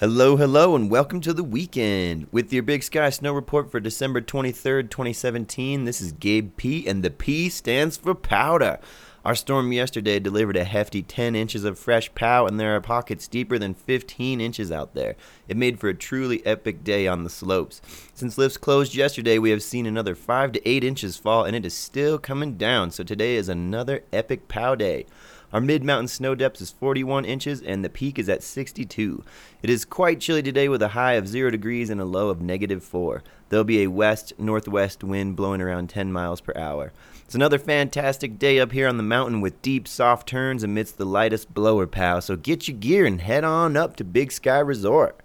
Hello, hello, and welcome to the weekend. With your Big Sky Snow Report for December 23rd, 2017, this is Gabe P, and the P stands for powder. Our storm yesterday delivered a hefty 10 inches of fresh pow, and there are pockets deeper than 15 inches out there. It made for a truly epic day on the slopes. Since lifts closed yesterday, we have seen another 5 to 8 inches fall, and it is still coming down, so today is another epic pow day. Our mid mountain snow depth is 41 inches and the peak is at 62. It is quite chilly today with a high of 0 degrees and a low of negative 4. There'll be a west northwest wind blowing around 10 miles per hour. It's another fantastic day up here on the mountain with deep, soft turns amidst the lightest blower pow, so get your gear and head on up to Big Sky Resort.